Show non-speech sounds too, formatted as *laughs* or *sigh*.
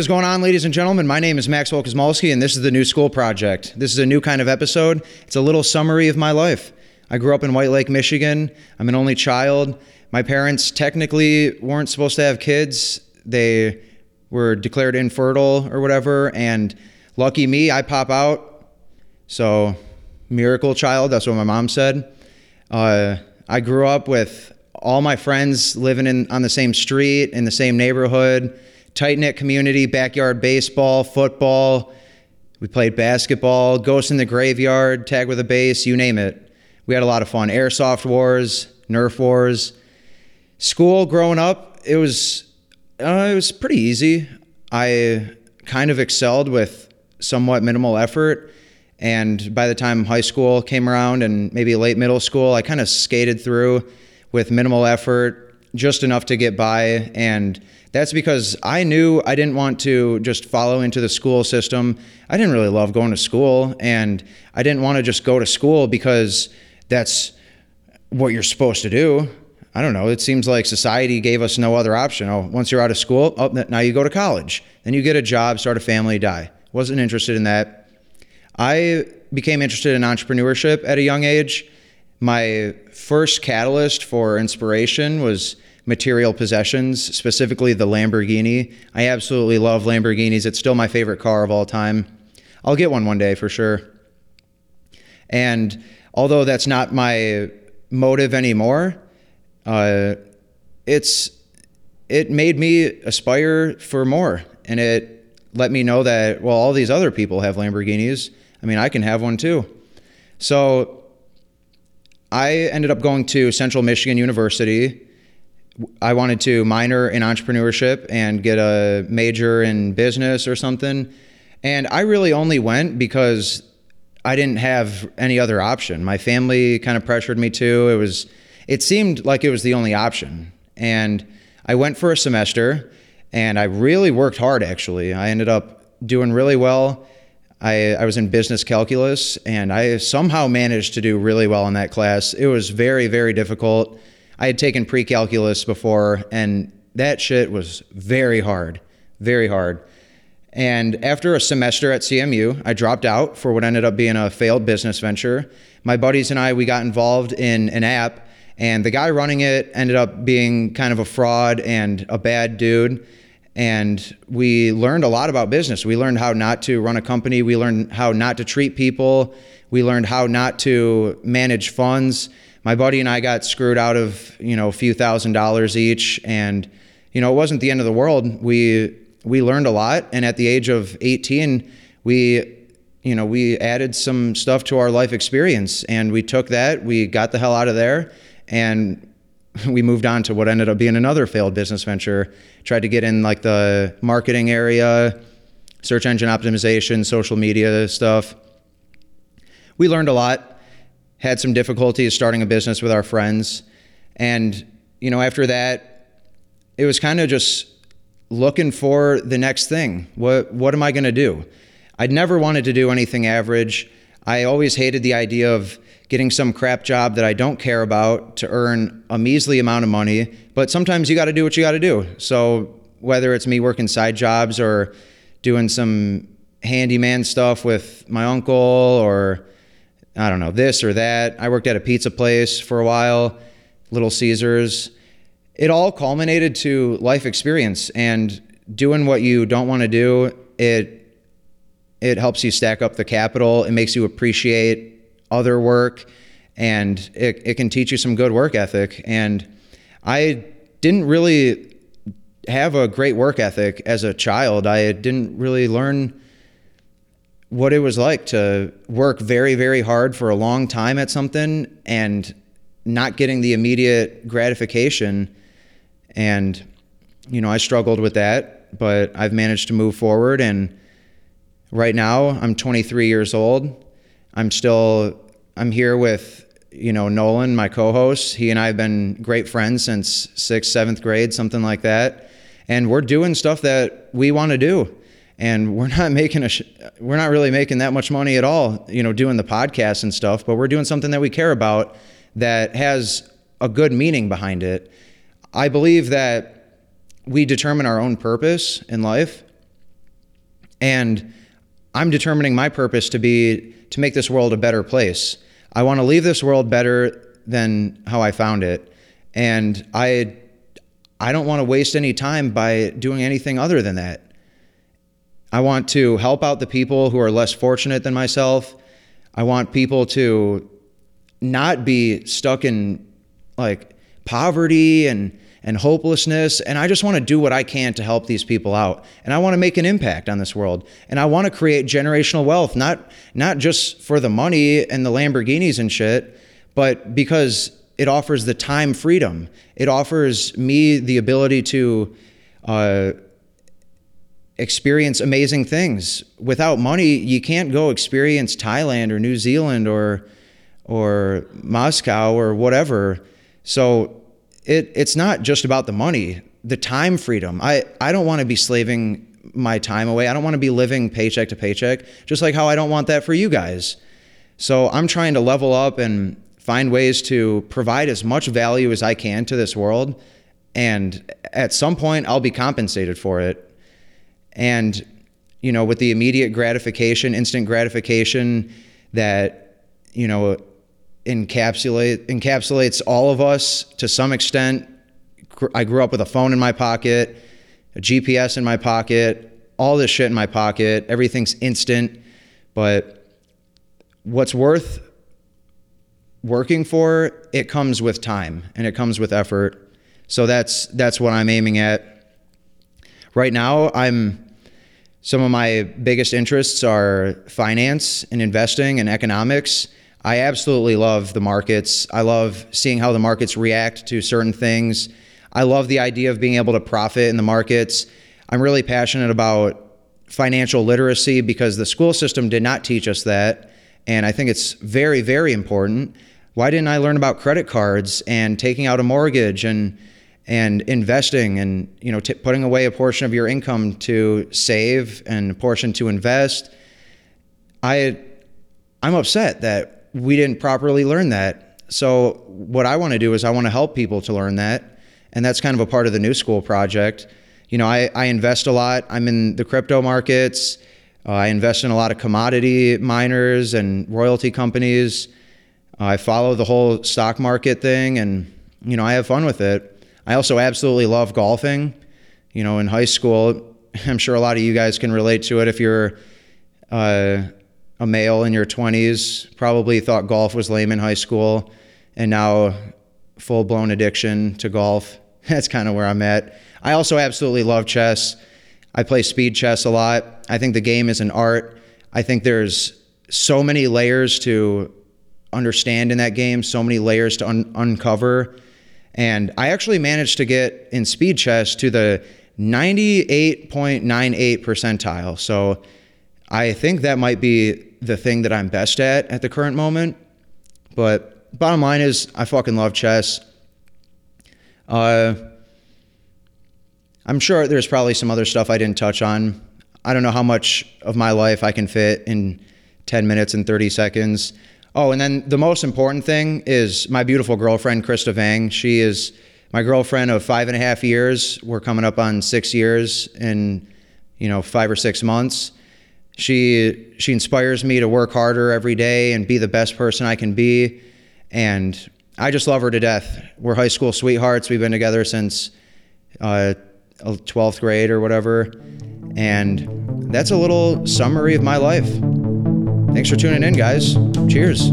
Is going on, ladies and gentlemen? My name is Maxwell Kosmalski, and this is the New School Project. This is a new kind of episode. It's a little summary of my life. I grew up in White Lake, Michigan. I'm an only child. My parents technically weren't supposed to have kids. They were declared infertile or whatever, and lucky me, I pop out. So, miracle child, that's what my mom said. Uh, I grew up with all my friends living in on the same street in the same neighborhood, tight knit community, backyard baseball, football. We played basketball, ghost in the graveyard, tag with a base, you name it. We had a lot of fun. Airsoft wars, Nerf wars. School growing up, it was uh, it was pretty easy. I kind of excelled with somewhat minimal effort. And by the time high school came around and maybe late middle school, I kind of skated through with minimal effort, just enough to get by. And that's because I knew I didn't want to just follow into the school system. I didn't really love going to school, and I didn't want to just go to school because that's what you're supposed to do. I don't know. It seems like society gave us no other option. Oh, once you're out of school, oh, now you go to college. Then you get a job, start a family, die. Wasn't interested in that. I became interested in entrepreneurship at a young age my first catalyst for inspiration was material possessions, specifically the Lamborghini. I absolutely love Lamborghinis. It's still my favorite car of all time. I'll get one one day for sure. And although that's not my motive anymore, uh, it's it made me aspire for more, and it let me know that well, all these other people have Lamborghinis. I mean, I can have one too. So I ended up going to Central Michigan University. I wanted to minor in entrepreneurship and get a major in business or something. And I really only went because I didn't have any other option. My family kind of pressured me to. It was it seemed like it was the only option. And I went for a semester and I really worked hard actually. I ended up doing really well I, I was in business calculus and I somehow managed to do really well in that class. It was very, very difficult. I had taken pre calculus before and that shit was very hard, very hard. And after a semester at CMU, I dropped out for what ended up being a failed business venture. My buddies and I, we got involved in an app, and the guy running it ended up being kind of a fraud and a bad dude and we learned a lot about business. We learned how not to run a company. We learned how not to treat people. We learned how not to manage funds. My buddy and I got screwed out of you know a few thousand dollars each, and you know it wasn't the end of the world. We we learned a lot, and at the age of 18, we you know we added some stuff to our life experience, and we took that. We got the hell out of there, and *laughs* we moved on to what ended up being another failed business venture. Tried to get in like the marketing area, search engine optimization, social media stuff. We learned a lot, had some difficulties starting a business with our friends. And, you know, after that, it was kind of just looking for the next thing. What, what am I going to do? I'd never wanted to do anything average. I always hated the idea of getting some crap job that I don't care about to earn a measly amount of money. But sometimes you got to do what you got to do. So whether it's me working side jobs or doing some handyman stuff with my uncle or I don't know, this or that. I worked at a pizza place for a while, Little Caesars. It all culminated to life experience and doing what you don't want to do. It it helps you stack up the capital. It makes you appreciate other work, and it, it can teach you some good work ethic. And I didn't really have a great work ethic as a child. I didn't really learn what it was like to work very, very hard for a long time at something and not getting the immediate gratification. And, you know, I struggled with that, but I've managed to move forward. And right now, I'm 23 years old. I'm still I'm here with you know Nolan, my co-host. He and I have been great friends since sixth, seventh grade, something like that, and we're doing stuff that we want to do. And we're not *laughs* making a, sh- we're not really making that much money at all, you know, doing the podcast and stuff. But we're doing something that we care about that has a good meaning behind it. I believe that we determine our own purpose in life, And I'm determining my purpose to be to make this world a better place. I want to leave this world better than how I found it. And I I don't want to waste any time by doing anything other than that. I want to help out the people who are less fortunate than myself. I want people to not be stuck in like poverty and and hopelessness and I just want to do what I can to help these people out. And I want to make an impact on this world. And I want to create generational wealth not not just for the money and the Lamborghinis and shit but because it offers the time freedom. It offers me the ability to uh, experience amazing things. Without money you can't go experience Thailand or New Zealand or or Moscow or whatever. So it it's not just about the money, the time freedom. I I don't want to be slaving my time away. I don't want to be living paycheck to paycheck, just like how I don't want that for you guys. So I'm trying to level up and find ways to provide as much value as I can to this world. And at some point, I'll be compensated for it. And, you know, with the immediate gratification, instant gratification that, you know, encapsulate encapsulates all of us to some extent. I grew up with a phone in my pocket, a GPS in my pocket, all this shit in my pocket. Everything's instant, but what's worth working for, it comes with time and it comes with effort. So that's that's what I'm aiming at. Right now, I'm some of my biggest interests are finance and investing and economics I absolutely love the markets. I love seeing how the markets react to certain things. I love the idea of being able to profit in the markets. I'm really passionate about financial literacy because the school system did not teach us that. And I think it's very, very important. Why didn't I learn about credit cards and taking out a mortgage and and investing and you know t- putting away a portion of your income to save and a portion to invest? I I'm upset that we didn't properly learn that. So what I want to do is I want to help people to learn that, and that's kind of a part of the new school project. You know, I, I invest a lot. I'm in the crypto markets. Uh, I invest in a lot of commodity miners and royalty companies. Uh, I follow the whole stock market thing, and you know, I have fun with it. I also absolutely love golfing. You know, in high school, *laughs* I'm sure a lot of you guys can relate to it if you're uh, a male in your 20s, probably thought golf was lame in high school, and now full blown addiction to golf. *laughs* That's kind of where I'm at. I also absolutely love chess. I play speed chess a lot. I think the game is an art. I think there's so many layers to understand in that game, so many layers to un- uncover. And I actually managed to get in speed chess to the 98.98 percentile. So I think that might be the thing that I'm best at at the current moment. But bottom line is, I fucking love chess. Uh, I'm sure there's probably some other stuff I didn't touch on. I don't know how much of my life I can fit in 10 minutes and 30 seconds. Oh, and then the most important thing is my beautiful girlfriend, Krista Vang. She is my girlfriend of five and a half years. We're coming up on six years in, you know, five or six months. She she inspires me to work harder every day and be the best person I can be. And I just love her to death. We're high school sweethearts. We've been together since uh, 12th grade or whatever. And that's a little summary of my life. Thanks for tuning in, guys. Cheers.